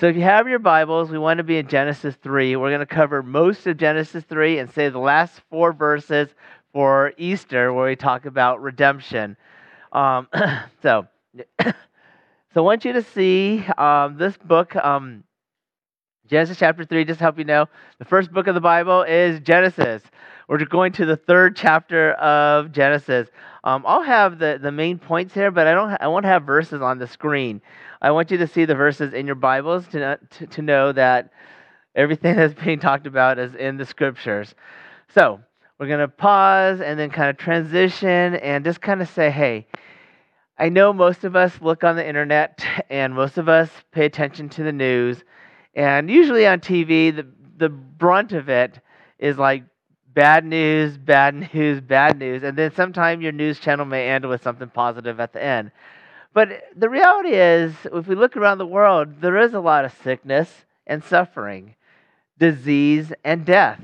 So if you have your Bibles, we want to be in Genesis 3. We're going to cover most of Genesis 3 and say the last four verses for Easter where we talk about redemption. Um, so, so I want you to see um, this book, um, Genesis chapter 3, just to help you know. The first book of the Bible is Genesis. We're going to the third chapter of Genesis. Um, I'll have the, the main points here, but I don't I won't have verses on the screen. I want you to see the verses in your Bibles to, to, to know that everything that's being talked about is in the scriptures. So we're going to pause and then kind of transition and just kind of say, hey, I know most of us look on the internet and most of us pay attention to the news. And usually on TV, the, the brunt of it is like bad news, bad news, bad news. And then sometime your news channel may end with something positive at the end. But the reality is, if we look around the world, there is a lot of sickness and suffering, disease and death,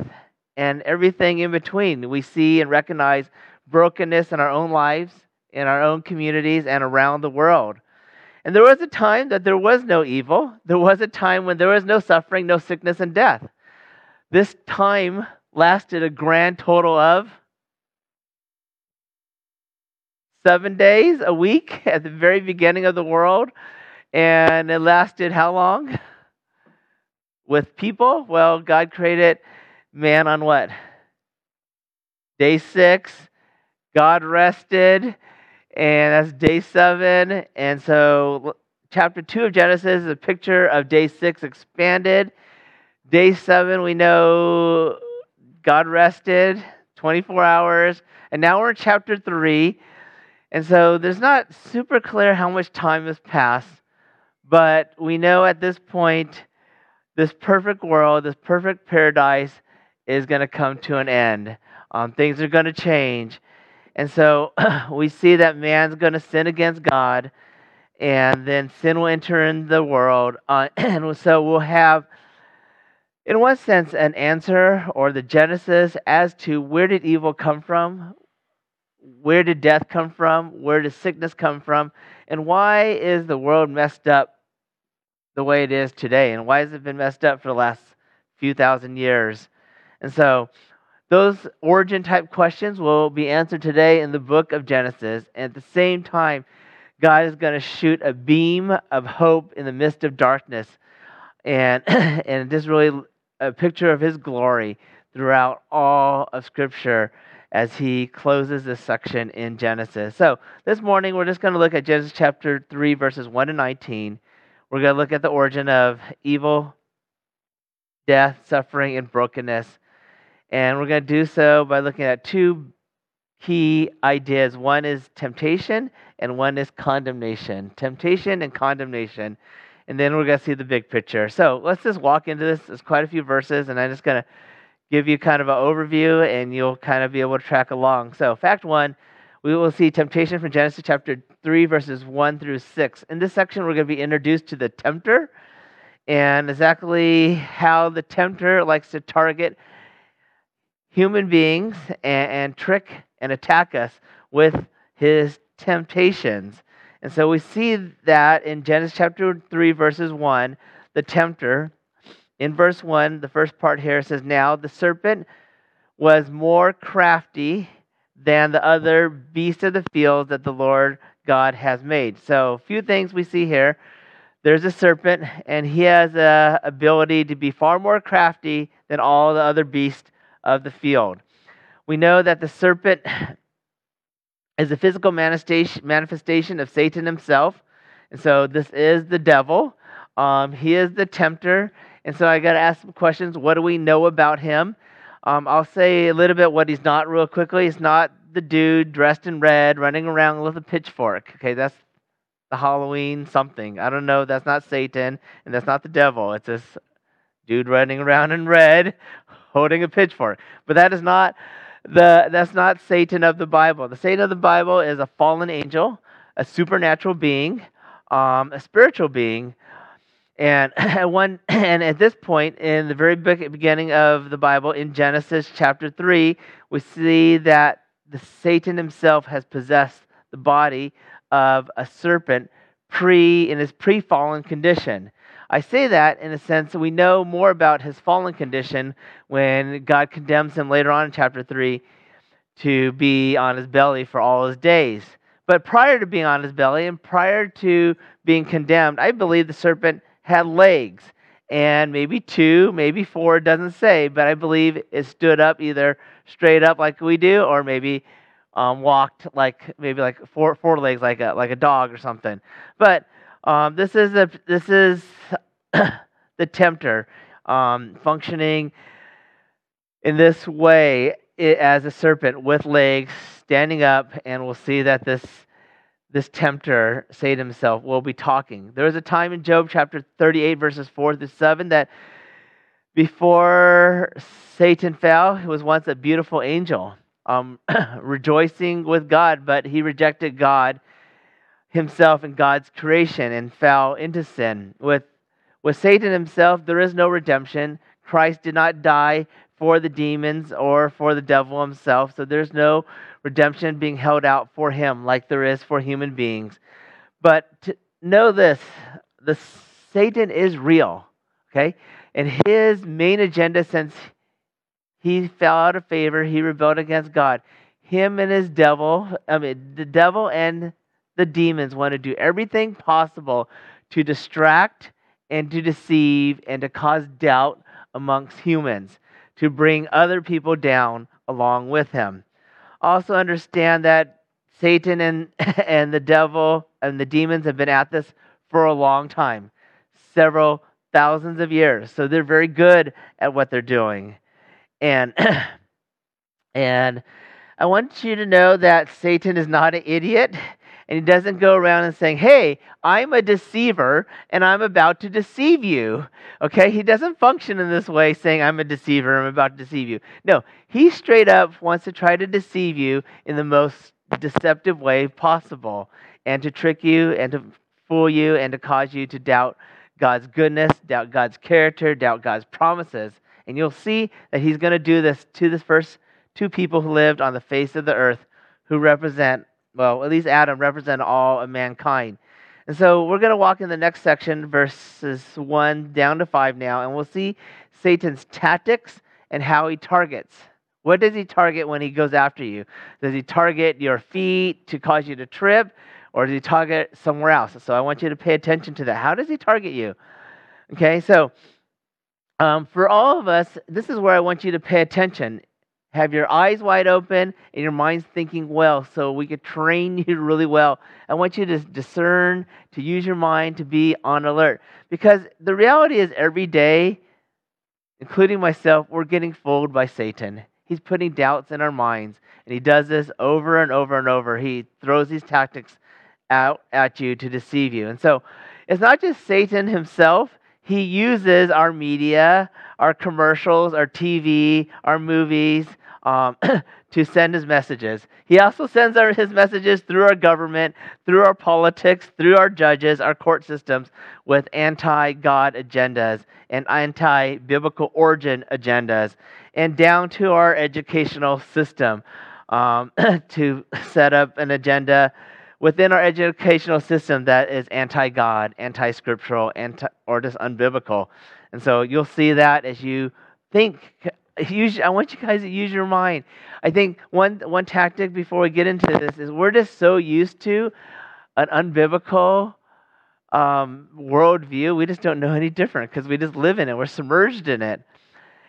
and everything in between. We see and recognize brokenness in our own lives, in our own communities, and around the world. And there was a time that there was no evil. There was a time when there was no suffering, no sickness, and death. This time lasted a grand total of seven days a week at the very beginning of the world. And it lasted how long? With people? Well, God created man on what? Day six. God rested, and that's day seven. And so, chapter two of Genesis is a picture of day six expanded. Day seven, we know God rested 24 hours. And now we're in chapter three. And so there's not super clear how much time has passed, but we know at this point this perfect world, this perfect paradise is going to come to an end. Um, things are going to change. And so we see that man's going to sin against God, and then sin will enter in the world. Uh, and so we'll have, in one sense, an answer or the genesis as to where did evil come from? Where did death come from? Where does sickness come from? And why is the world messed up the way it is today? And why has it been messed up for the last few thousand years? And so, those origin type questions will be answered today in the book of Genesis. And at the same time, God is going to shoot a beam of hope in the midst of darkness. And, and just really a picture of his glory throughout all of Scripture as he closes this section in Genesis. So, this morning we're just going to look at Genesis chapter 3, verses 1 to 19. We're going to look at the origin of evil, death, suffering, and brokenness. And we're going to do so by looking at two key ideas one is temptation, and one is condemnation. Temptation and condemnation. And then we're going to see the big picture. So, let's just walk into this. There's quite a few verses, and I'm just going to give you kind of an overview and you'll kind of be able to track along. So, fact one, we will see temptation from Genesis chapter 3, verses 1 through 6. In this section, we're going to be introduced to the tempter and exactly how the tempter likes to target human beings and, and trick and attack us with his temptations. And so we see that in Genesis chapter 3, verses 1, the tempter in verse 1, the first part here says, Now the serpent was more crafty than the other beasts of the field that the Lord God has made. So, a few things we see here. There's a serpent, and he has a ability to be far more crafty than all the other beasts of the field. We know that the serpent is a physical manifestation of Satan himself. And so, this is the devil. Um, he is the tempter. And so I got to ask some questions. What do we know about him? Um, I'll say a little bit what he's not real quickly. He's not the dude dressed in red running around with a pitchfork. Okay, that's the Halloween something. I don't know. That's not Satan and that's not the devil. It's this dude running around in red holding a pitchfork. But that is not the that's not Satan of the Bible. The Satan of the Bible is a fallen angel, a supernatural being, um, a spiritual being and at one and at this point in the very beginning of the Bible in Genesis chapter 3, we see that the Satan himself has possessed the body of a serpent pre in his pre-fallen condition. I say that in a sense that we know more about his fallen condition when God condemns him later on in chapter 3 to be on his belly for all his days. But prior to being on his belly and prior to being condemned, I believe the serpent had legs and maybe two, maybe four, it doesn't say, but I believe it stood up either straight up like we do or maybe um, walked like maybe like four, four legs like a, like a dog or something. But um, this is a, this is the tempter um, functioning in this way as a serpent with legs standing up, and we'll see that this this tempter, Satan himself, We'll be talking. There was a time in Job chapter 38, verses 4 to 7, that before Satan fell, he was once a beautiful angel, um, rejoicing with God, but he rejected God himself and God's creation and fell into sin. With, with Satan himself, there is no redemption. Christ did not die for the demons or for the devil himself, so there's no redemption being held out for him like there is for human beings. But know this, the Satan is real, okay? And his main agenda since he fell out of favor, he rebelled against God. Him and his devil, I mean, the devil and the demons want to do everything possible to distract and to deceive and to cause doubt amongst humans, to bring other people down along with him. Also, understand that Satan and, and the devil and the demons have been at this for a long time several thousands of years. So they're very good at what they're doing. And, and I want you to know that Satan is not an idiot and he doesn't go around and saying, Hey, I'm a deceiver and I'm about to deceive you. Okay? He doesn't function in this way saying, I'm a deceiver, I'm about to deceive you. No, he straight up wants to try to deceive you in the most deceptive way possible and to trick you and to fool you and to cause you to doubt God's goodness, doubt God's character, doubt God's promises. And you'll see that he's going to do this to the first two people who lived on the face of the earth who represent well, at least Adam represent all of mankind. And so we're going to walk in the next section, verses 1 down to 5 now, and we'll see Satan's tactics and how he targets. What does he target when he goes after you? Does he target your feet to cause you to trip, or does he target somewhere else? So I want you to pay attention to that. How does he target you? Okay, so um, for all of us, this is where I want you to pay attention have your eyes wide open and your mind's thinking well so we could train you really well. I want you to discern, to use your mind, to be on alert. Because the reality is, every day, including myself, we're getting fooled by Satan. He's putting doubts in our minds, and he does this over and over and over. He throws these tactics out at you to deceive you. And so it's not just Satan himself, he uses our media, our commercials, our TV, our movies, um, to send his messages. He also sends our, his messages through our government, through our politics, through our judges, our court systems, with anti God agendas and anti biblical origin agendas, and down to our educational system um, to set up an agenda within our educational system that is anti God, anti scriptural, anti, or just unbiblical. And so you'll see that as you think use, I want you guys to use your mind. I think one, one tactic before we get into this is we're just so used to an unbiblical um, worldview. We just don't know any different because we just live in it. We're submerged in it.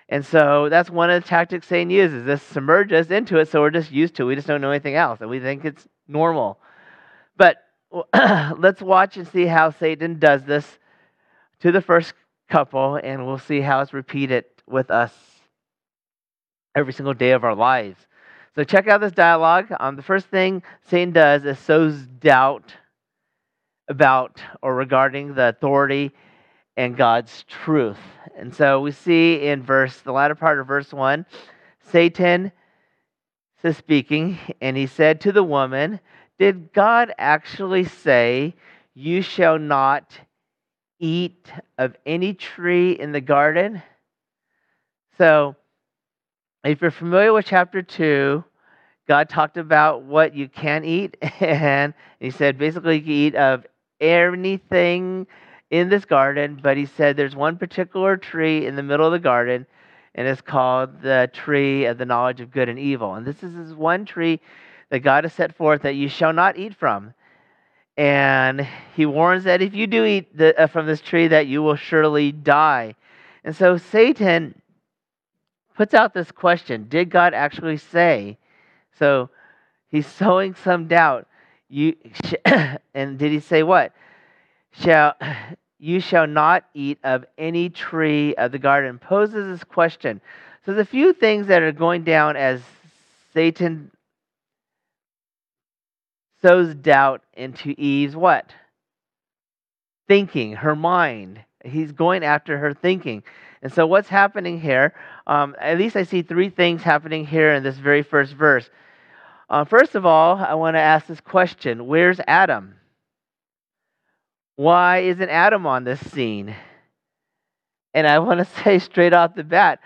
And so that's one of the tactics Satan uses. This submerge us into it so we're just used to it. We just don't know anything else and we think it's normal. But let's watch and see how Satan does this to the first couple, and we'll see how it's repeated with us every single day of our lives. So check out this dialogue. Um, the first thing Satan does is sows doubt about or regarding the authority and God's truth. And so we see in verse the latter part of verse 1, Satan is speaking, and he said to the woman, Did God actually say, You shall not eat of any tree in the garden? So if you're familiar with chapter 2, God talked about what you can eat, and He said basically you can eat of anything in this garden, but he said there's one particular tree in the middle of the garden, and it's called the tree of the knowledge of good and evil. And this is this one tree that God has set forth that you shall not eat from. And he warns that if you do eat the, uh, from this tree, that you will surely die. And so Satan puts out this question Did God actually say? So he's sowing some doubt. You and did he say what? Shall you shall not eat of any tree of the garden? Poses this question. So there's a few things that are going down as Satan sows doubt into Eve's what? Thinking, her mind. He's going after her thinking. And so, what's happening here? Um, at least I see three things happening here in this very first verse. Uh, first of all, I want to ask this question Where's Adam? Why isn't Adam on this scene? And I want to say straight off the bat,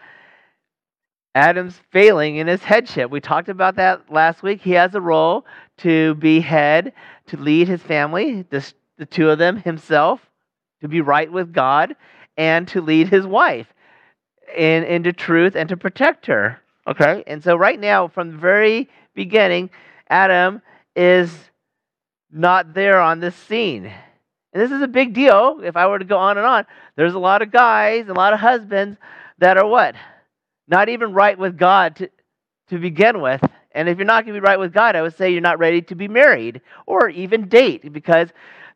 Adam's failing in his headship. We talked about that last week. He has a role to be head, to lead his family, the, the two of them, himself, to be right with God, and to lead his wife in, into truth and to protect her. Okay? And so, right now, from the very beginning, Adam is not there on this scene. And this is a big deal. If I were to go on and on, there's a lot of guys, a lot of husbands that are what? Not even right with God to, to begin with. And if you're not going to be right with God, I would say you're not ready to be married or even date because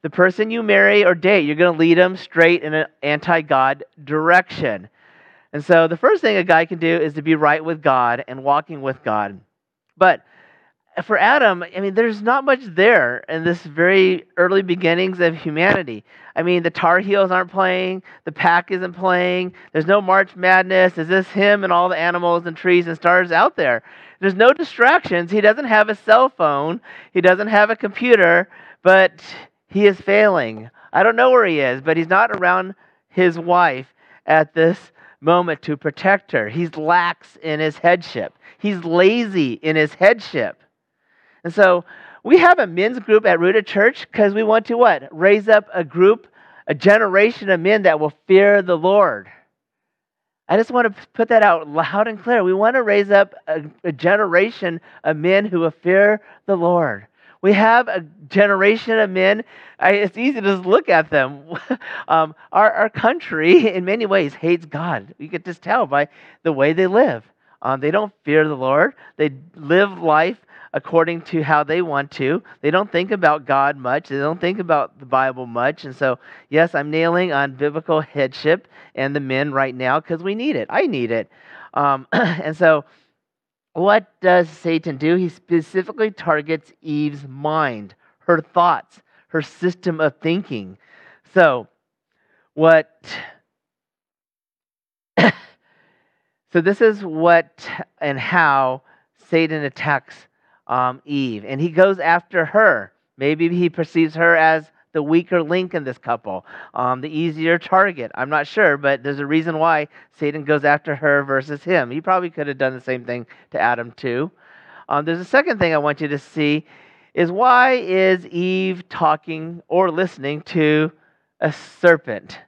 the person you marry or date, you're going to lead them straight in an anti God direction. And so the first thing a guy can do is to be right with God and walking with God. But for Adam, I mean, there's not much there in this very early beginnings of humanity. I mean, the Tar Heels aren't playing, the pack isn't playing, there's no March Madness. Is this him and all the animals and trees and stars out there? There's no distractions. He doesn't have a cell phone, he doesn't have a computer, but he is failing. I don't know where he is, but he's not around his wife at this moment to protect her. He's lax in his headship, he's lazy in his headship. And so we have a men's group at Rooted Church because we want to what? Raise up a group, a generation of men that will fear the Lord. I just want to put that out loud and clear. We want to raise up a, a generation of men who will fear the Lord. We have a generation of men. I, it's easy to just look at them. um, our, our country, in many ways, hates God. You can just tell by the way they live. Um, they don't fear the Lord. They live life according to how they want to. They don't think about God much. They don't think about the Bible much. And so, yes, I'm nailing on biblical headship and the men right now because we need it. I need it. Um, and so, what does Satan do? He specifically targets Eve's mind, her thoughts, her system of thinking. So, what. so, this is what and how Satan attacks um, Eve, and he goes after her. Maybe he perceives her as the weaker link in this couple, um, the easier target. I'm not sure, but there's a reason why Satan goes after her versus him. He probably could have done the same thing to Adam too. Um, there's a second thing I want you to see is why is Eve talking or listening to a serpent?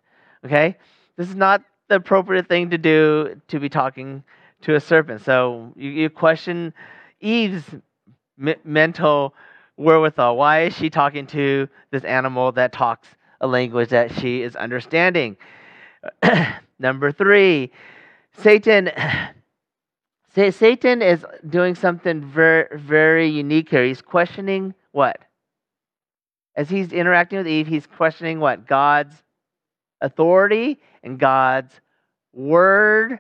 Okay, this is not the appropriate thing to do to be talking to a serpent. So you, you question Eve's mental wherewithal. Why is she talking to this animal that talks a language that she is understanding? Number three, Satan. Satan is doing something very, very unique here. He's questioning what? As he's interacting with Eve, he's questioning what? God's authority and God's word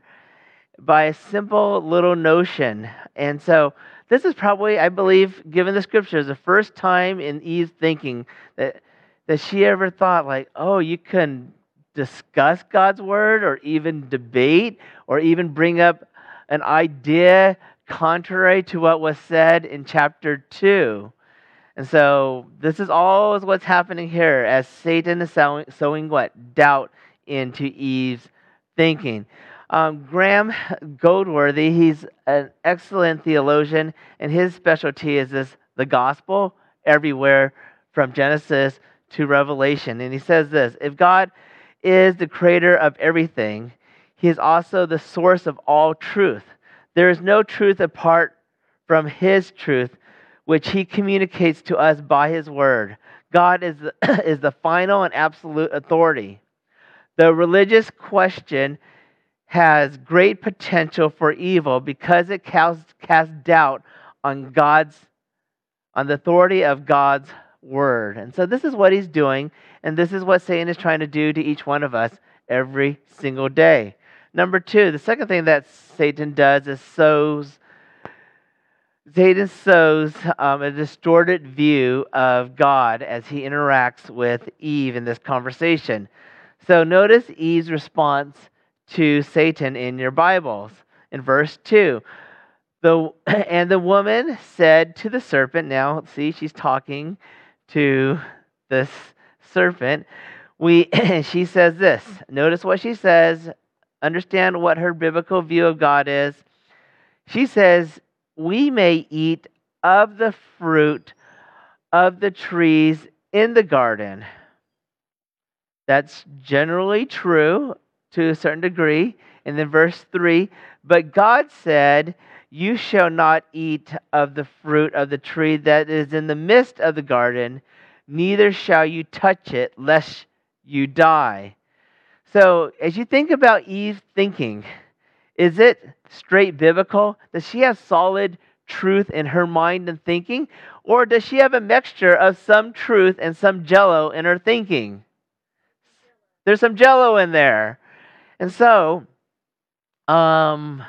by a simple little notion. And so this is probably, I believe, given the scriptures, the first time in Eve's thinking that, that she ever thought, like, oh, you can discuss God's word or even debate or even bring up an idea contrary to what was said in chapter 2. And so this is all what's happening here as Satan is sowing, sowing what? Doubt into Eve's thinking. Um, Graeme Goldsworthy, he's an excellent theologian, and his specialty is this the gospel everywhere from Genesis to Revelation. And he says this If God is the creator of everything, he is also the source of all truth. There is no truth apart from his truth, which he communicates to us by his word. God is the, is the final and absolute authority. The religious question has great potential for evil because it casts, doubt on God's on the authority of God's word. And so this is what he's doing, and this is what Satan is trying to do to each one of us every single day. Number two, the second thing that Satan does is sows. Satan sows um, a distorted view of God as he interacts with Eve in this conversation. So notice Eve's response to Satan in your Bibles. In verse 2, the, and the woman said to the serpent, now see, she's talking to this serpent. We, she says this. Notice what she says. Understand what her biblical view of God is. She says, We may eat of the fruit of the trees in the garden. That's generally true to a certain degree. And then verse 3 But God said, You shall not eat of the fruit of the tree that is in the midst of the garden, neither shall you touch it, lest you die. So, as you think about Eve thinking, is it straight biblical? Does she have solid truth in her mind and thinking? Or does she have a mixture of some truth and some jello in her thinking? There's some jello in there. And so, um,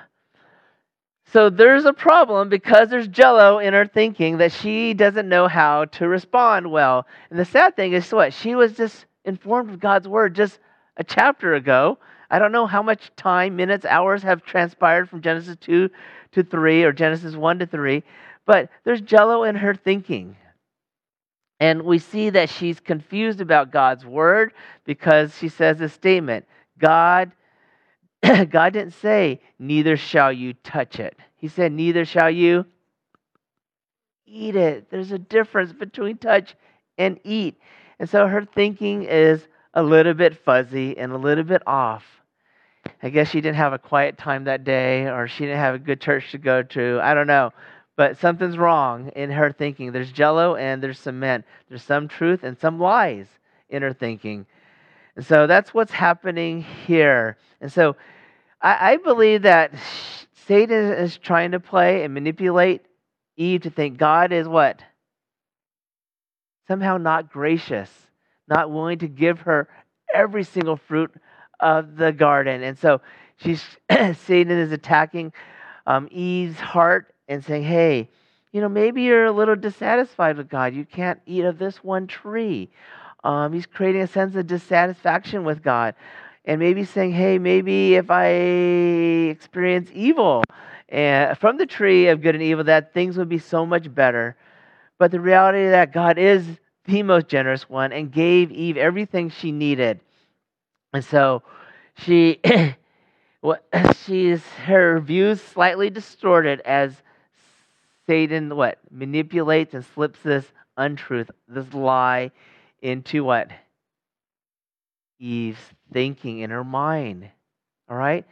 so there's a problem because there's jello in her thinking that she doesn't know how to respond well. And the sad thing is what? She was just informed of God's word just a chapter ago. I don't know how much time, minutes, hours have transpired from Genesis 2 to 3 or Genesis 1 to 3, but there's jello in her thinking. And we see that she's confused about God's word because she says this statement God God didn't say, neither shall you touch it. He said, neither shall you eat it. There's a difference between touch and eat. And so her thinking is a little bit fuzzy and a little bit off. I guess she didn't have a quiet time that day or she didn't have a good church to go to. I don't know. But something's wrong in her thinking. There's jello and there's cement. There's some truth and some lies in her thinking. So that's what's happening here. And so I, I believe that Satan is trying to play and manipulate Eve to think God is what? Somehow not gracious, not willing to give her every single fruit of the garden. And so she's Satan is attacking um, Eve's heart and saying, hey, you know, maybe you're a little dissatisfied with God. You can't eat of this one tree. Um, he's creating a sense of dissatisfaction with God. And maybe saying, hey, maybe if I experience evil and from the tree of good and evil, that things would be so much better. But the reality that God is the most generous one and gave Eve everything she needed. And so she what she's her views slightly distorted as Satan what manipulates and slips this untruth, this lie into what? Eve's thinking in her mind. All right?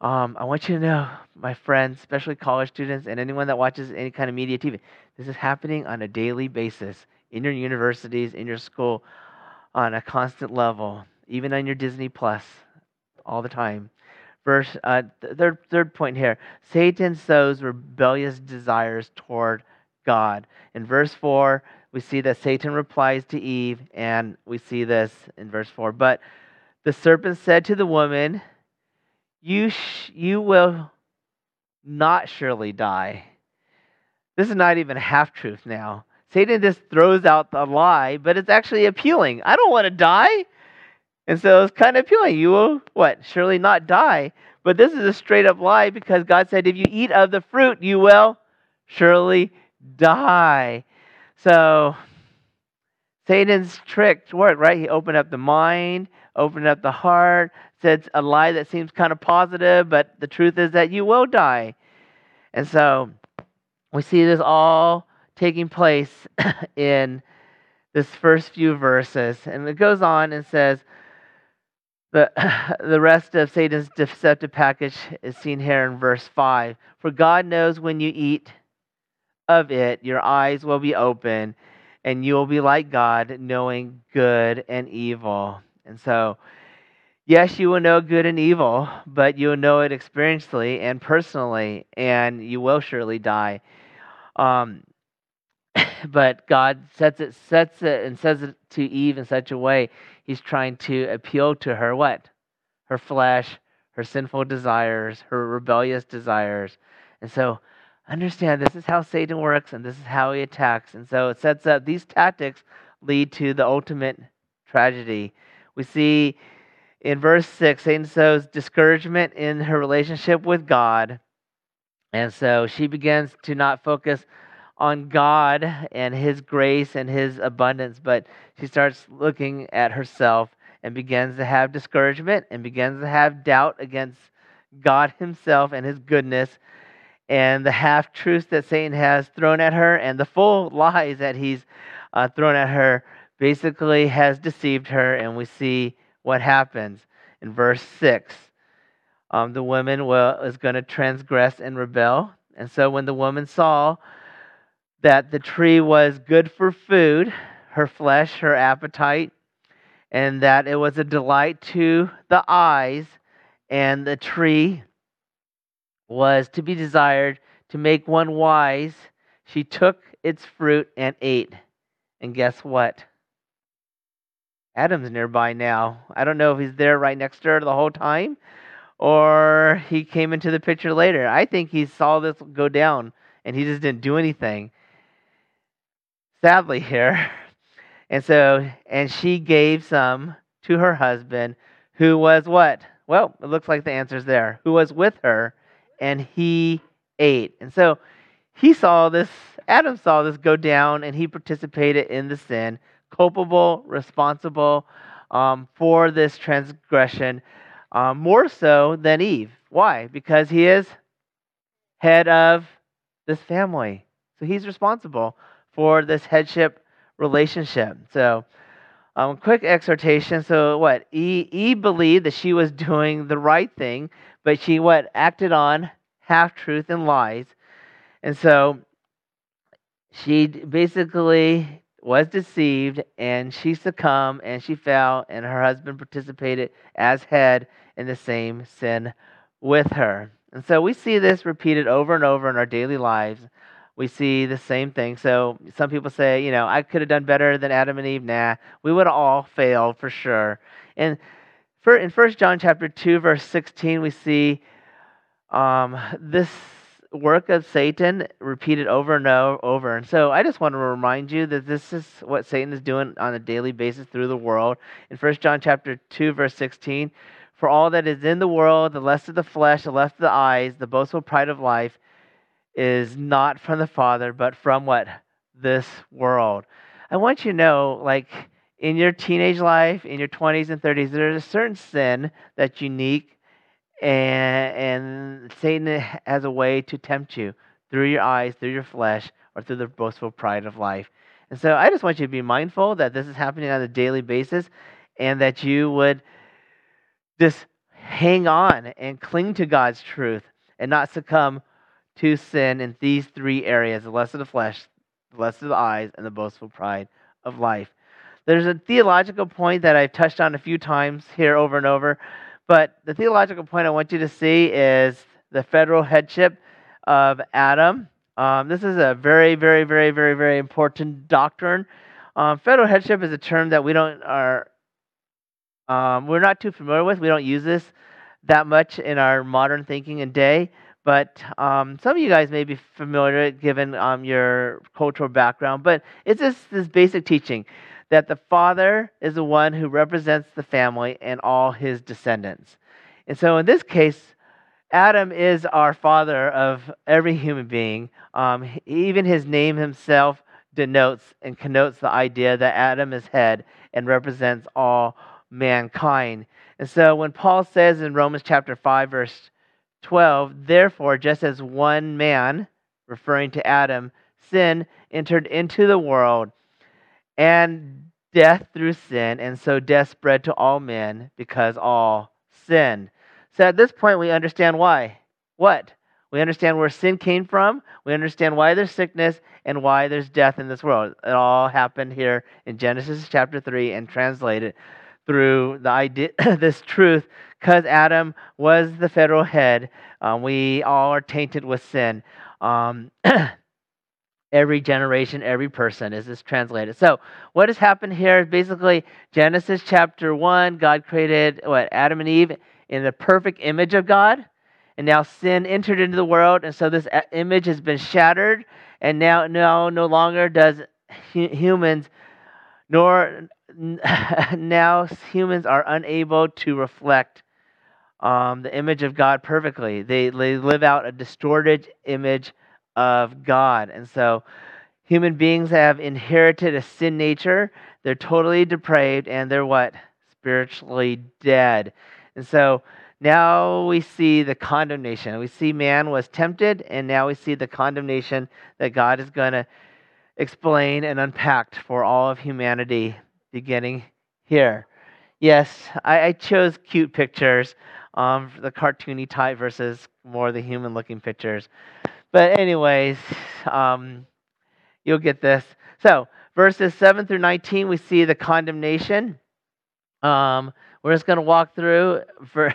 Um, I want you to know, my friends, especially college students and anyone that watches any kind of media TV, this is happening on a daily basis in your universities, in your school, on a constant level, even on your Disney Plus, all the time. Verse uh, third third point here: Satan sows rebellious desires toward God. In verse four, we see that Satan replies to Eve, and we see this in verse 4. But the serpent said to the woman, You, sh- you will not surely die. This is not even half truth now. Satan just throws out the lie, but it's actually appealing. I don't want to die. And so it's kind of appealing. You will, what, surely not die. But this is a straight up lie because God said, if you eat of the fruit, you will surely die. So Satan's trick worked, right? He opened up the mind, opened up the heart, said a lie that seems kind of positive, but the truth is that you will die. And so we see this all taking place in this first few verses. And it goes on and says, the, the rest of Satan's deceptive package is seen here in verse 5. For God knows when you eat of it, your eyes will be open, and you will be like God, knowing good and evil. And so, yes, you will know good and evil, but you will know it experientially and personally, and you will surely die. Um, but God sets it, sets it, and says it to Eve in such a way he's trying to appeal to her what? Her flesh, her sinful desires, her rebellious desires. And so understand this is how Satan works and this is how he attacks. And so it sets up these tactics lead to the ultimate tragedy. We see in verse 6, Satan sows discouragement in her relationship with God. And so she begins to not focus on God and His grace and His abundance, but she starts looking at herself and begins to have discouragement and begins to have doubt against God Himself and His goodness and the half truths that Satan has thrown at her and the full lies that he's uh, thrown at her basically has deceived her. And we see what happens in verse 6. Um, the woman will, is going to transgress and rebel. And so when the woman saw that the tree was good for food, her flesh, her appetite, and that it was a delight to the eyes, and the tree was to be desired to make one wise, she took its fruit and ate. And guess what? Adam's nearby now. I don't know if he's there right next to her the whole time or he came into the picture later. I think he saw this go down and he just didn't do anything sadly here. And so, and she gave some to her husband, who was what? Well, it looks like the answer's there. Who was with her, and he ate. And so he saw this, Adam saw this go down, and he participated in the sin, culpable, responsible um, for this transgression, um, more so than Eve. Why? Because he is head of this family. So he's responsible for this headship relationship. So, um, quick exhortation. So, what? E, e believed that she was doing the right thing, but she what acted on half truth and lies, and so she basically was deceived, and she succumbed, and she fell, and her husband participated as head in the same sin with her. And so we see this repeated over and over in our daily lives we see the same thing. So some people say, you know, I could have done better than Adam and Eve. Nah, we would all failed for sure. And for, in 1 John chapter 2, verse 16, we see um, this work of Satan repeated over and over. And so I just want to remind you that this is what Satan is doing on a daily basis through the world. In 1 John chapter 2, verse 16, for all that is in the world, the lust of the flesh, the lust of the eyes, the boastful pride of life, is not from the Father, but from what? This world. I want you to know, like, in your teenage life, in your 20s and 30s, there's a certain sin that's unique, and, and Satan has a way to tempt you through your eyes, through your flesh, or through the boastful pride of life. And so I just want you to be mindful that this is happening on a daily basis and that you would just hang on and cling to God's truth and not succumb to sin in these three areas the lust of the flesh, the lust of the eyes, and the boastful pride of life. There's a theological point that I've touched on a few times here over and over, but the theological point I want you to see is the federal headship of Adam. Um, this is a very, very, very, very, very important doctrine. Um, federal headship is a term that we don't are um, we're not too familiar with. We don't use this that much in our modern thinking and day. But um, some of you guys may be familiar given um, your cultural background, but it's just this basic teaching that the father is the one who represents the family and all his descendants. And so in this case, Adam is our father of every human being. Um, even his name himself denotes and connotes the idea that Adam is head and represents all mankind. And so when Paul says in Romans chapter 5, verse 12, therefore, just as one man, referring to Adam, sin entered into the world, and death through sin, and so death spread to all men because all sinned. So at this point, we understand why. What? We understand where sin came from. We understand why there's sickness and why there's death in this world. It all happened here in Genesis chapter 3 and translated through the idea, this truth because Adam was the federal head. Um, we all are tainted with sin. Um, every generation, every person is this translated. So, what has happened here is basically Genesis chapter 1, God created what Adam and Eve in the perfect image of God. And now sin entered into the world, and so this image has been shattered, and now, now no longer does humans nor now humans are unable to reflect um, the image of God perfectly. They, they live out a distorted image of God. And so human beings have inherited a sin nature. They're totally depraved and they're what? Spiritually dead. And so now we see the condemnation. We see man was tempted, and now we see the condemnation that God is going to explain and unpack for all of humanity beginning here. Yes, I, I chose cute pictures, um, the cartoony type versus more the human looking pictures. But, anyways, um, you'll get this. So, verses 7 through 19, we see the condemnation. Um, we're just going to walk through for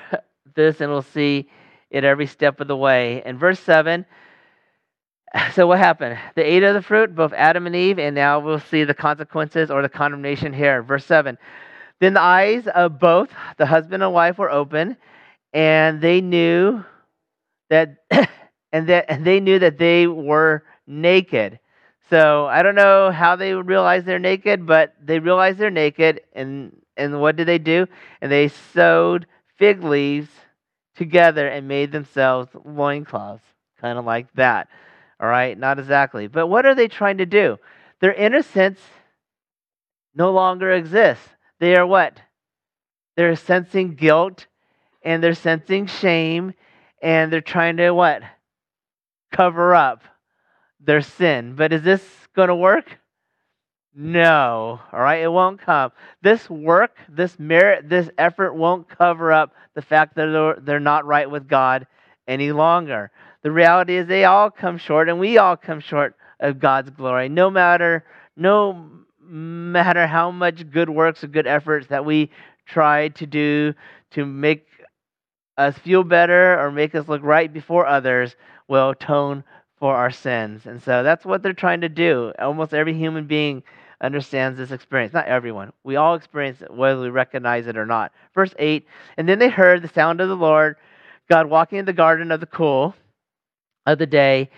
this and we'll see it every step of the way. In verse 7, so what happened? They ate of the fruit, both Adam and Eve, and now we'll see the consequences or the condemnation here. Verse 7. Then the eyes of both the husband and wife were open, and they knew that and that and they knew that they were naked. So I don't know how they realized they're naked, but they realized they're naked, and and what did they do? And they sewed fig leaves together and made themselves loincloths, kind of like that. All right, not exactly. But what are they trying to do? Their innocence no longer exists. They are what? They're sensing guilt and they're sensing shame and they're trying to what? Cover up their sin. But is this going to work? No. All right, it won't come. This work, this merit, this effort won't cover up the fact that they're, not right with God any longer. The reality is they all come short, and we all come short of God's glory. No matter, no matter how much good works or good efforts that we try to do to make us feel better or make us look right before others will atone for our sins. And so that's what they're trying to do. Almost every human being understands this experience. Not everyone. We all experience it, whether we recognize it or not. Verse 8 And then they heard the sound of the Lord God walking in the garden of the cool of the day.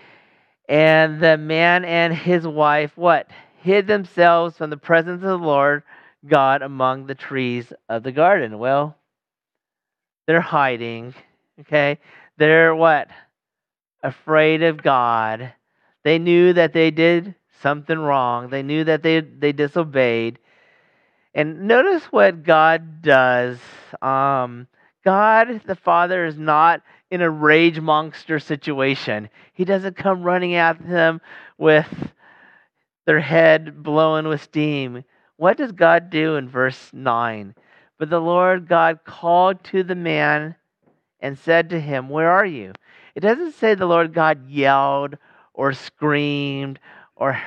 And the man and his wife, what? Hid themselves from the presence of the Lord God among the trees of the garden. Well, they're hiding, okay? They're what? Afraid of God. They knew that they did something wrong. They knew that they, they disobeyed. And notice what God does. Um, God the Father is not in a rage monster situation. He doesn't come running at them with their head blowing with steam. What does God do in verse 9? But the Lord God called to the man and said to him, Where are you? It doesn't say the Lord God yelled or screamed or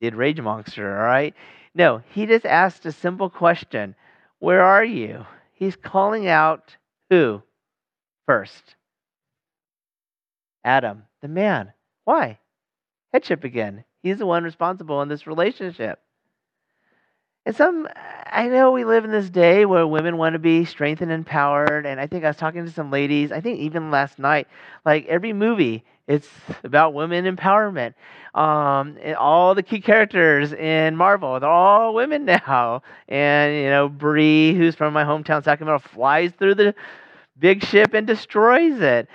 did rage monster, all right? No, he just asked a simple question Where are you? He's calling out who? First. Adam, the man. Why? Headship again. He's the one responsible in this relationship. And some, I know we live in this day where women want to be strengthened and empowered. And I think I was talking to some ladies, I think even last night, like every movie, it's about women empowerment. Um, all the key characters in Marvel, they're all women now. And, you know, Brie, who's from my hometown, Sacramento, flies through the big ship and destroys it.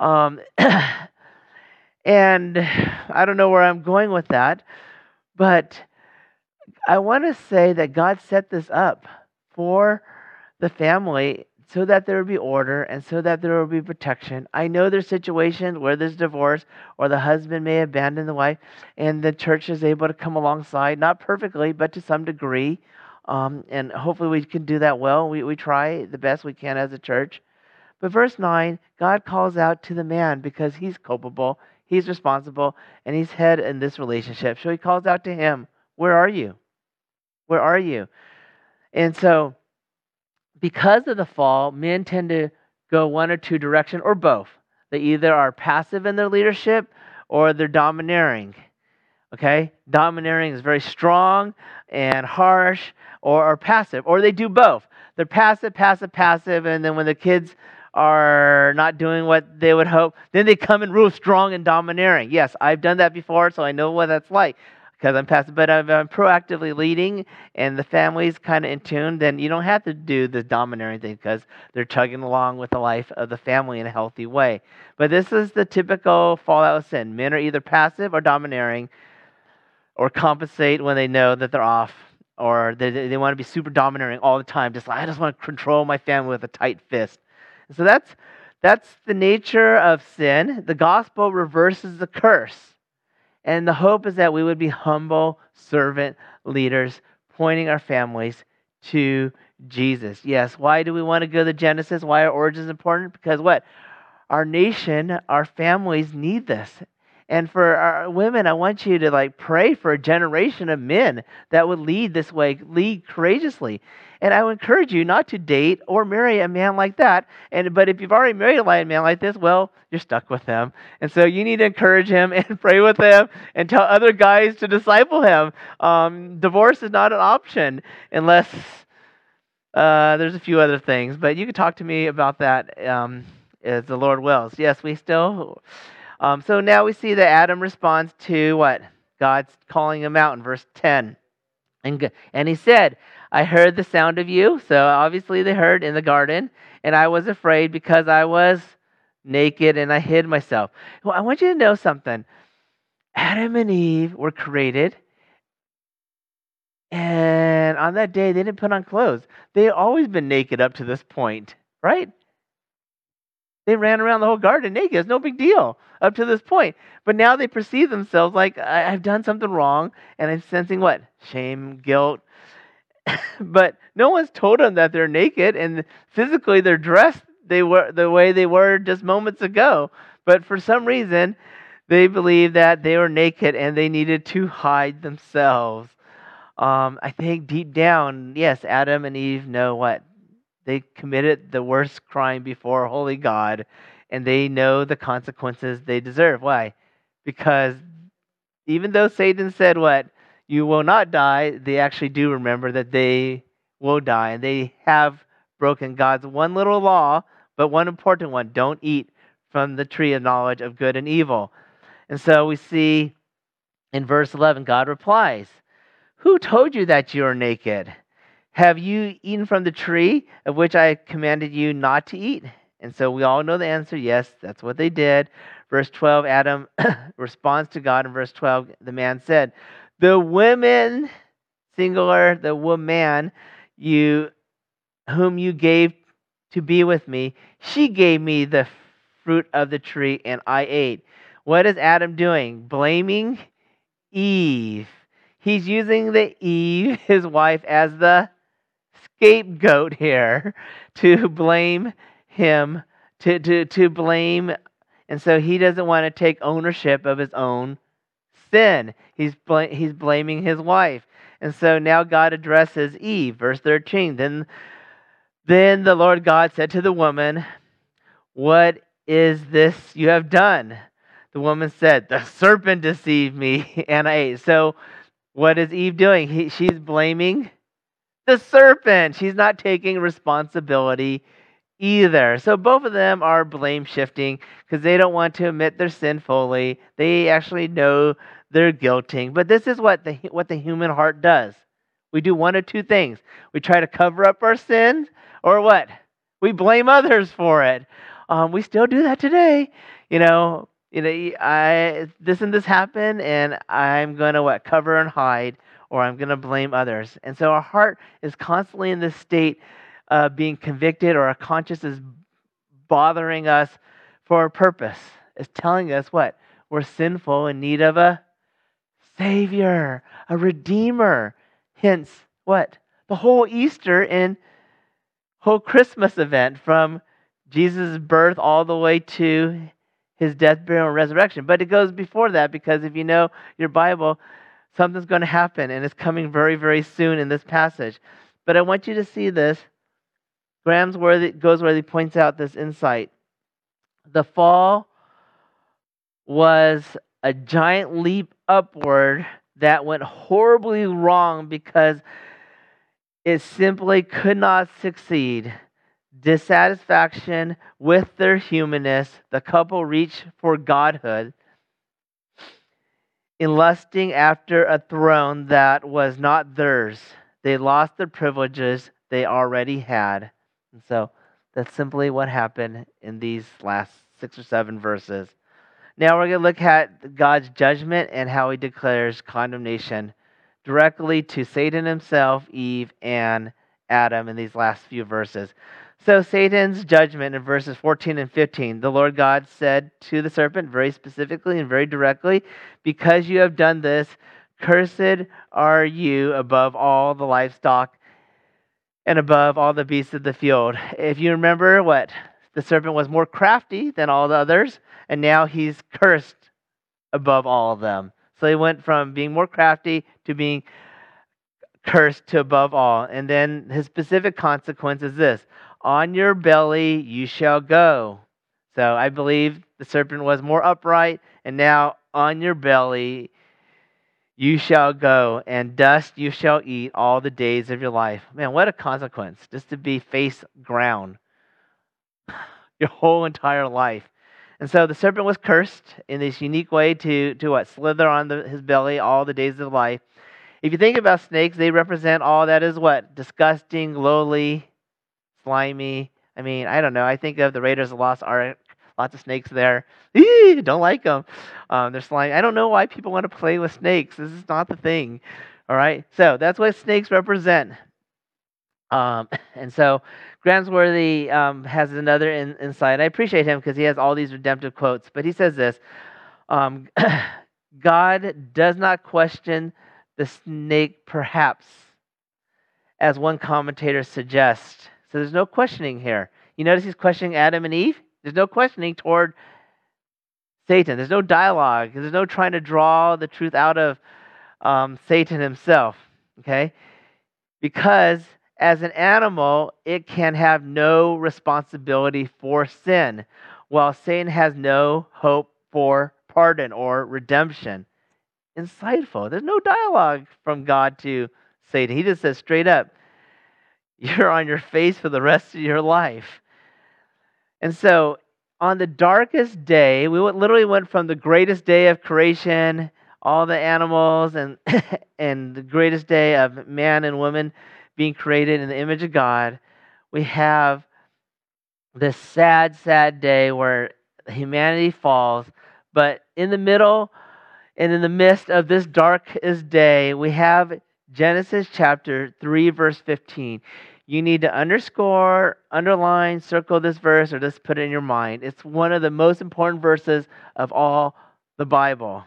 Um, and I don't know where I'm going with that, but I want to say that God set this up for the family so that there would be order and so that there would be protection. I know there's situations where there's divorce or the husband may abandon the wife, and the church is able to come alongside, not perfectly, but to some degree. Um, and hopefully we can do that well. We, we try the best we can as a church. But verse 9, God calls out to the man because he's culpable, he's responsible, and he's head in this relationship. So he calls out to him, Where are you? Where are you? And so, because of the fall, men tend to go one or two direction or both. They either are passive in their leadership or they're domineering. Okay? Domineering is very strong and harsh or are passive, or they do both. They're passive, passive, passive, and then when the kids are not doing what they would hope, then they come in real strong and domineering. Yes, I've done that before, so I know what that's like because I'm passive. But if I'm proactively leading and the family's kind of in tune, then you don't have to do the domineering thing because they're chugging along with the life of the family in a healthy way. But this is the typical fallout of sin. Men are either passive or domineering or compensate when they know that they're off or they, they want to be super domineering all the time. Just like, I just want to control my family with a tight fist. So that's, that's the nature of sin. The gospel reverses the curse. And the hope is that we would be humble servant leaders, pointing our families to Jesus. Yes, why do we want to go to Genesis? Why are origins important? Because what? Our nation, our families need this. And for our women, I want you to like pray for a generation of men that would lead this way, lead courageously. And I would encourage you not to date or marry a man like that. And but if you've already married a man like this, well, you're stuck with him. And so you need to encourage him and pray with him and tell other guys to disciple him. Um, divorce is not an option unless uh, there's a few other things. But you can talk to me about that um, as the Lord wills. Yes, we still um, so now we see that Adam responds to what? God's calling him out in verse 10. And, and he said, I heard the sound of you. So obviously they heard in the garden. And I was afraid because I was naked and I hid myself. Well, I want you to know something. Adam and Eve were created. And on that day, they didn't put on clothes. They had always been naked up to this point, right? They ran around the whole garden naked. It's no big deal up to this point. But now they perceive themselves like, I've done something wrong, and I'm sensing what? Shame, guilt. but no one's told them that they're naked, and physically they're dressed they were the way they were just moments ago. But for some reason, they believed that they were naked and they needed to hide themselves. Um, I think deep down, yes, Adam and Eve know what they committed the worst crime before holy God, and they know the consequences they deserve. Why? Because even though Satan said, What? You will not die, they actually do remember that they will die, and they have broken God's one little law, but one important one don't eat from the tree of knowledge of good and evil. And so we see in verse 11, God replies, Who told you that you are naked? Have you eaten from the tree of which I commanded you not to eat? And so we all know the answer yes, that's what they did. Verse 12, Adam responds to God in verse 12. The man said, The women, singular, the woman, you whom you gave to be with me, she gave me the fruit of the tree and I ate. What is Adam doing? Blaming Eve. He's using the Eve, his wife, as the scapegoat here to blame him, to, to, to blame. And so he doesn't want to take ownership of his own sin. He's, bl- he's blaming his wife. And so now God addresses Eve, verse 13. Then, then the Lord God said to the woman, What is this you have done? The woman said, The serpent deceived me and I ate. So, what is Eve doing? He, she's blaming the serpent. She's not taking responsibility either. So both of them are blame shifting because they don't want to admit their sin fully. They actually know they're guilting. But this is what the what the human heart does. We do one of two things. We try to cover up our sins, or what? We blame others for it. Um, we still do that today. You know, you know, I this and this happened, and I'm gonna what cover and hide or I'm going to blame others. And so our heart is constantly in this state uh, being convicted or our conscience is bothering us for a purpose. It's telling us what? We're sinful in need of a Savior, a Redeemer. Hence, what? The whole Easter and whole Christmas event from Jesus' birth all the way to his death, burial, and resurrection. But it goes before that because if you know your Bible, something's going to happen and it's coming very, very soon in this passage. But I want you to see this. Graeme Goldsworthy, goes where he points out this insight. The fall was a giant leap upward that went horribly wrong because it simply could not succeed. Dissatisfaction with their humanness, the couple reached for godhood in lusting after a throne that was not theirs. They lost the privileges they already had. And so that's simply what happened in these last six or seven verses. Now we're going to look at God's judgment and how he declares condemnation directly to Satan himself, Eve, and Adam in these last few verses. So, Satan's judgment in verses 14 and 15, the Lord God said to the serpent very specifically and very directly, Because you have done this, cursed are you above all the livestock and above all the beasts of the field. If you remember what? The serpent was more crafty than all the others, and now he's cursed above all of them. So he went from being more crafty to being cursed to above all. And then his specific consequence is this On your belly you shall go. So I believe the serpent was more upright, and now on your belly you shall go, and dust you shall eat all the days of your life. Man, what a consequence just to be face ground your whole entire life. And so the serpent was cursed in this unique way to, to what? Slither on the, his belly all the days of life. If you think about snakes, they represent all that is what? Disgusting, lowly, slimy. I mean, I don't know. I think of the Raiders of Lost Ark. Lots of snakes there. Eee, don't like them. Um, they're slimy. I don't know why people want to play with snakes. This is not the thing. All right. So that's what snakes represent. Um, and so Graeme Goldsworthy um, has another in, insight. I appreciate him because he has all these redemptive quotes. But he says this um, God does not question the snake, perhaps, as one commentator suggests. So there's no questioning here. You notice he's questioning Adam and Eve? There's no questioning toward Satan. There's no dialogue. There's no trying to draw the truth out of um, Satan himself. Okay? Because as an animal, it can have no responsibility for sin, while Satan has no hope for pardon or redemption. Insightful. There's no dialogue from God to Satan. He just says straight up, You're on your face for the rest of your life. And so, on the darkest day, we literally went from the greatest day of creation, all the animals, and, and the greatest day of man and woman being created in the image of God, we have this sad, sad day where humanity falls. But in the middle and in the midst of this darkest day, we have Genesis chapter 3, verse 15. You need to underscore, underline, circle this verse, or just put it in your mind. It's one of the most important verses of all the Bible.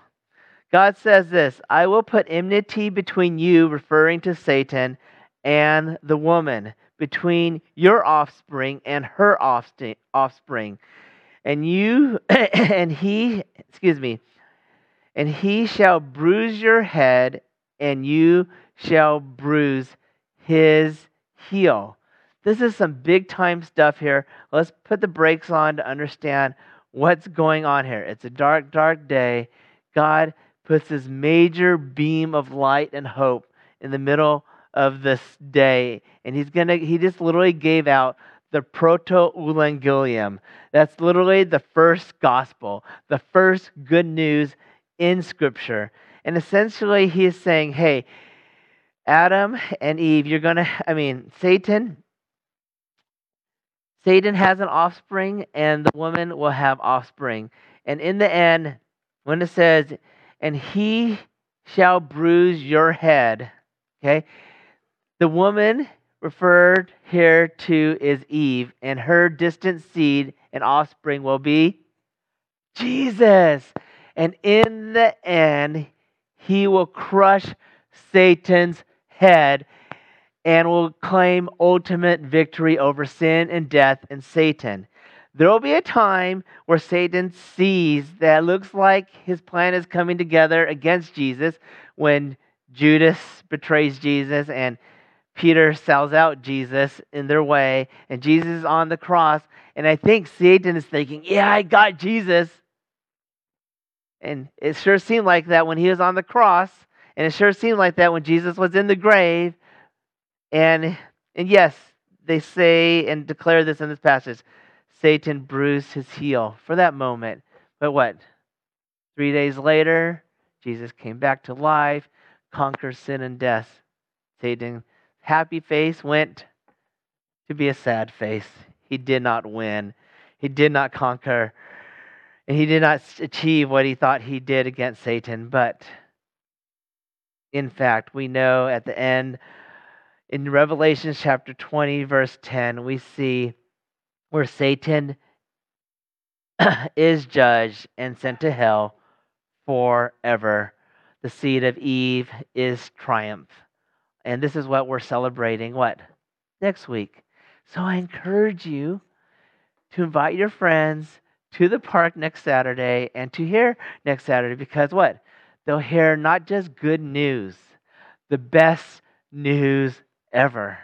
God says this I will put enmity between you, referring to Satan, and the woman, between your offspring and her offspring. And you and he, excuse me, and he shall bruise your head, and you shall bruise his heel. This is some big time stuff here. Let's put the brakes on to understand what's going on here. It's a dark, dark day. God puts this major beam of light and hope in the middle of this day. And he's gonna he just literally gave out the proto evangelium. That's literally the first gospel, the first good news in scripture. And essentially he is saying, hey, Adam and Eve, you're gonna I mean, Satan Satan has an offspring and the woman will have offspring. And in the end, when it says, and he shall bruise your head, okay? The woman referred here to is Eve, and her distant seed and offspring will be Jesus. And in the end, he will crush Satan's head and will claim ultimate victory over sin and death and Satan. There will be a time where Satan sees that looks like his plan is coming together against Jesus when Judas betrays Jesus and Peter sells out Jesus in their way, and Jesus is on the cross. And I think Satan is thinking, Yeah, I got Jesus. And it sure seemed like that when he was on the cross, and it sure seemed like that when Jesus was in the grave. And, and yes, they say and declare this in this passage Satan bruised his heel for that moment. But what? Three days later, Jesus came back to life, conquered sin and death. Satan happy face went to be a sad face. He did not win. He did not conquer. And he did not achieve what he thought he did against Satan. But in fact, we know at the end, in Revelation chapter 20, verse 10, we see where Satan is judged and sent to hell forever. The seed of Eve is triumph. And this is what we're celebrating what? Next week. So I encourage you to invite your friends to the park next Saturday and to hear next Saturday because what? They'll hear not just good news, the best news ever.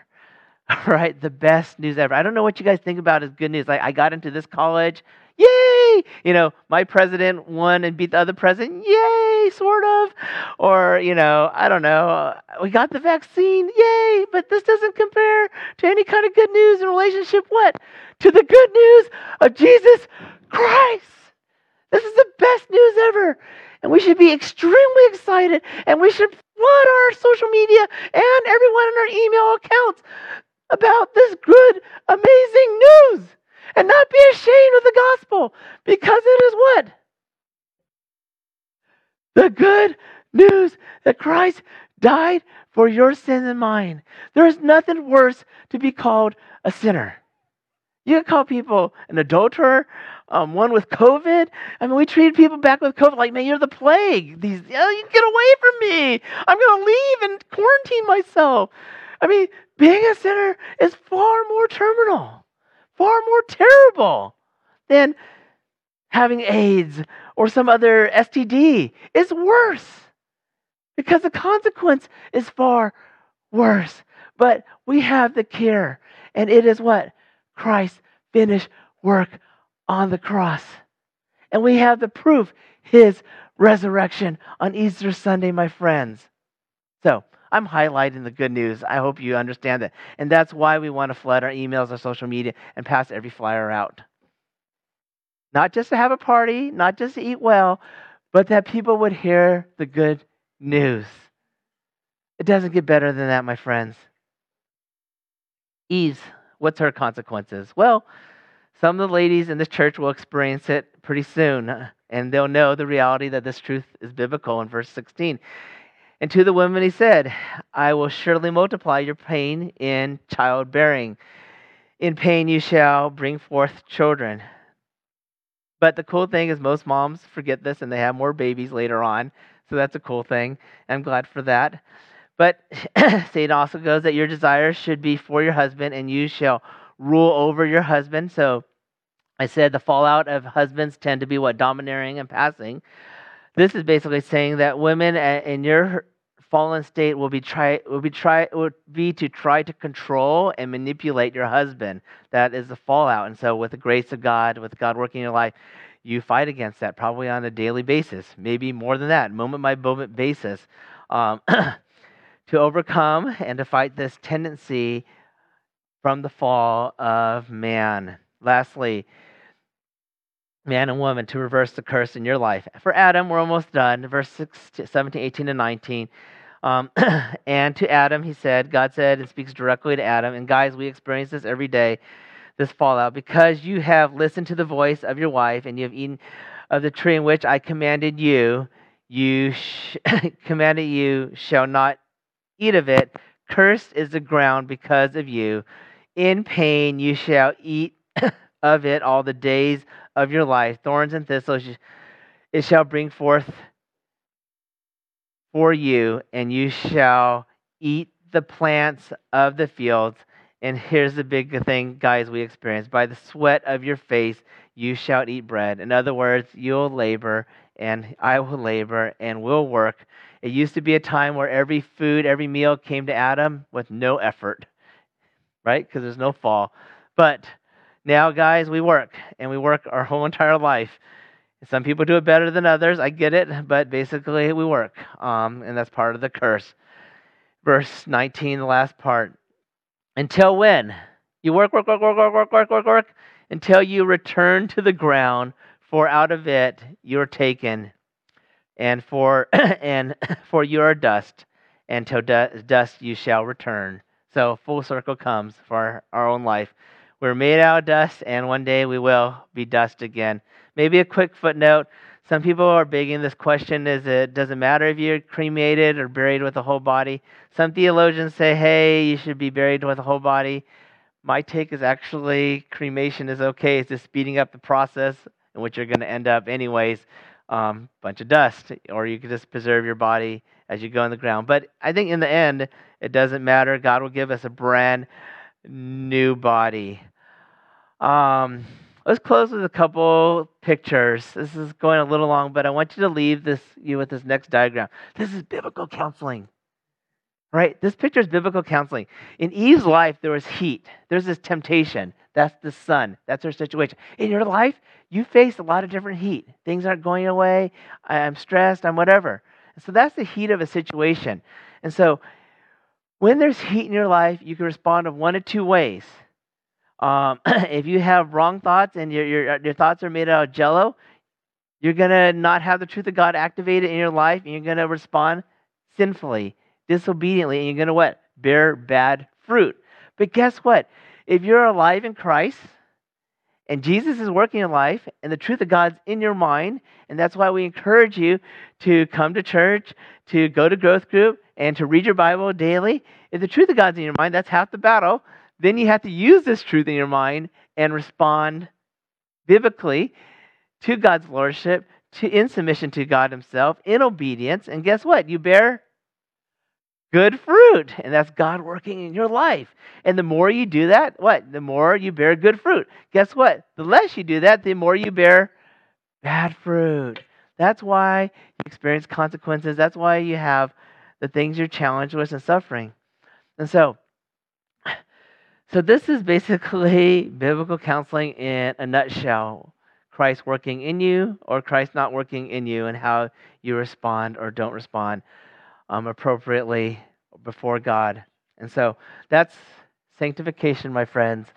Right? The best news ever. I don't know what you guys think about as good news. Like, I got into this college. Yay! You know, my president won and beat the other president. Yay, sort of. Or, you know, I don't know. Uh, we got the vaccine. Yay! But this doesn't compare to any kind of good news in relationship what? To the good news of Jesus Christ. This is the best news ever. And we should be extremely excited. And we should flood our social media and everyone in our email accounts about this good, amazing news and not be ashamed of the gospel because it is what? The good news that Christ died for your sins and mine. There is nothing worse to be called a sinner. You can call people an adulterer, um, one with COVID. I mean, we treated people back with COVID like, man, you're the plague. These, oh, you get away from me. I'm going to leave and quarantine myself. I mean, being a sinner is far more terminal far more terrible than having AIDS or some other STD. It's worse because the consequence is far worse. But we have the care, and it is what? Christ's finished work on the cross. And we have the proof, his resurrection on Easter Sunday, my friends. So, I'm highlighting the good news. I hope you understand that. And that's why we want to flood our emails, our social media, and pass every flyer out. Not just to have a party, not just to eat well, but that people would hear the good news. It doesn't get better than that, my friends. Eve's, what's her consequences? Well, some of the ladies in this church will experience it pretty soon, and they'll know the reality that this truth is biblical in verse 16. And to the women he said, I will surely multiply your pain in childbearing. In pain you shall bring forth children. But the cool thing is, most moms forget this and they have more babies later on. So that's a cool thing. I'm glad for that. But Satan also goes that your desires should be for your husband, and you shall rule over your husband. So I said the fallout of husbands tend to be what? Domineering and passing. This is basically saying that women in your fallen state will be try will be try will be to try to control and manipulate your husband. That is the fallout. And so with the grace of God, with God working in your life, you fight against that probably on a daily basis, maybe more than that, moment by moment basis, um, to overcome and to fight this tendency from the fall of man. Lastly, man and woman to reverse the curse in your life. For Adam, we're almost done. Verse 6, 17, 18, and 19. Um, and to Adam, he said, God said, and speaks directly to Adam. And guys, we experience this every day, this fallout, because you have listened to the voice of your wife and you have eaten of the tree in which I commanded you, you sh- commanded you shall not eat of it. Cursed is the ground because of you. In pain you shall eat of it all the days of your life. Thorns and thistles it shall bring forth for you, and you shall eat the plants of the fields. And here's the big thing, guys, we experience. By the sweat of your face, you shall eat bread. In other words, you'll labor, and I will labor, and we'll work. It used to be a time where every food, every meal came to Adam with no effort, right? Because there's no fall. But now, guys, we work, and we work our whole entire life. Some people do it better than others. I get it, but basically, we work, um, and that's part of the curse. Verse 19, the last part. Until when? You work, work, work, work, work, work, work, work, work, until you return to the ground, for out of it you're taken, and for and for you are dust, and to dust you shall return. So full circle comes for our, own life. We're made out of dust, and one day we will be dust again. Maybe a quick footnote. Some people are begging this question: Is it doesn't matter if you're cremated or buried with a whole body? Some theologians say, hey, you should be buried with a whole body. My take is actually cremation is okay. It's just speeding up the process in which you're going to end up, anyways, um, bunch of dust, or you could just preserve your body as you go in the ground. But I think in the end, it doesn't matter. God will give us a brand new body. Um, let's close with a couple pictures. This is going a little long, but I want you to leave this you with this next diagram. This is biblical counseling right? This picture is biblical counseling. In Eve's life, there was heat. There's this temptation. That's the sun. That's her situation. In your life, you face a lot of different heat. Things aren't going away. I'm stressed. I'm whatever. So that's the heat of a situation. And so when there's heat in your life, you can respond in one of two ways. Um, if you have wrong thoughts and your, your, your thoughts are made out of jello, you're going to not have the truth of God activated in your life, and you're going to respond sinfully disobediently, and you're going to what? Bear bad fruit. But guess what? If you're alive in Christ, and Jesus is working in life, and the truth of God's in your mind, and that's why we encourage you to come to church, to go to growth group, and to read your Bible daily. If the truth of God's in your mind, that's half the battle. Then you have to use this truth in your mind and respond biblically to God's lordship, to in submission to God Himself, in obedience. And guess what? You bear good fruit. And that's God working in your life. And the more you do that, what? The more you bear good fruit. Guess what? The less you do that, the more you bear bad fruit. That's why you experience consequences. That's why you have the things you're challenged with and suffering. And so, so this is basically biblical counseling in a nutshell. Christ working in you or Christ not working in you and how you respond or don't respond um, appropriately before God. And so that's sanctification, my friends.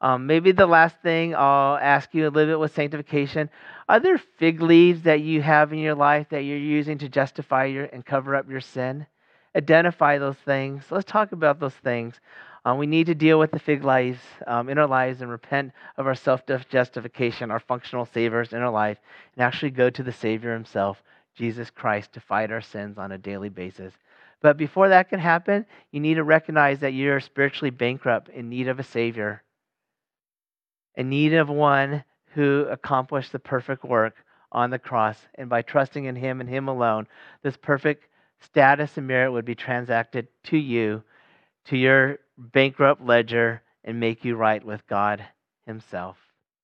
Um, maybe the last thing I'll ask you a little bit with sanctification are there fig leaves that you have in your life that you're using to justify your and cover up your sin? Identify those things. Let's talk about those things. Um, we need to deal with the fig leaves um, in our lives and repent of our self justification, our functional savers in our life, and actually go to the Savior Himself Jesus Christ to fight our sins on a daily basis. But before that can happen, you need to recognize that you're spiritually bankrupt, in need of a Savior, in need of one who accomplished the perfect work on the cross. And by trusting in Him and Him alone, this perfect status and merit would be transacted to you, to your bankrupt ledger, and make you right with God Himself.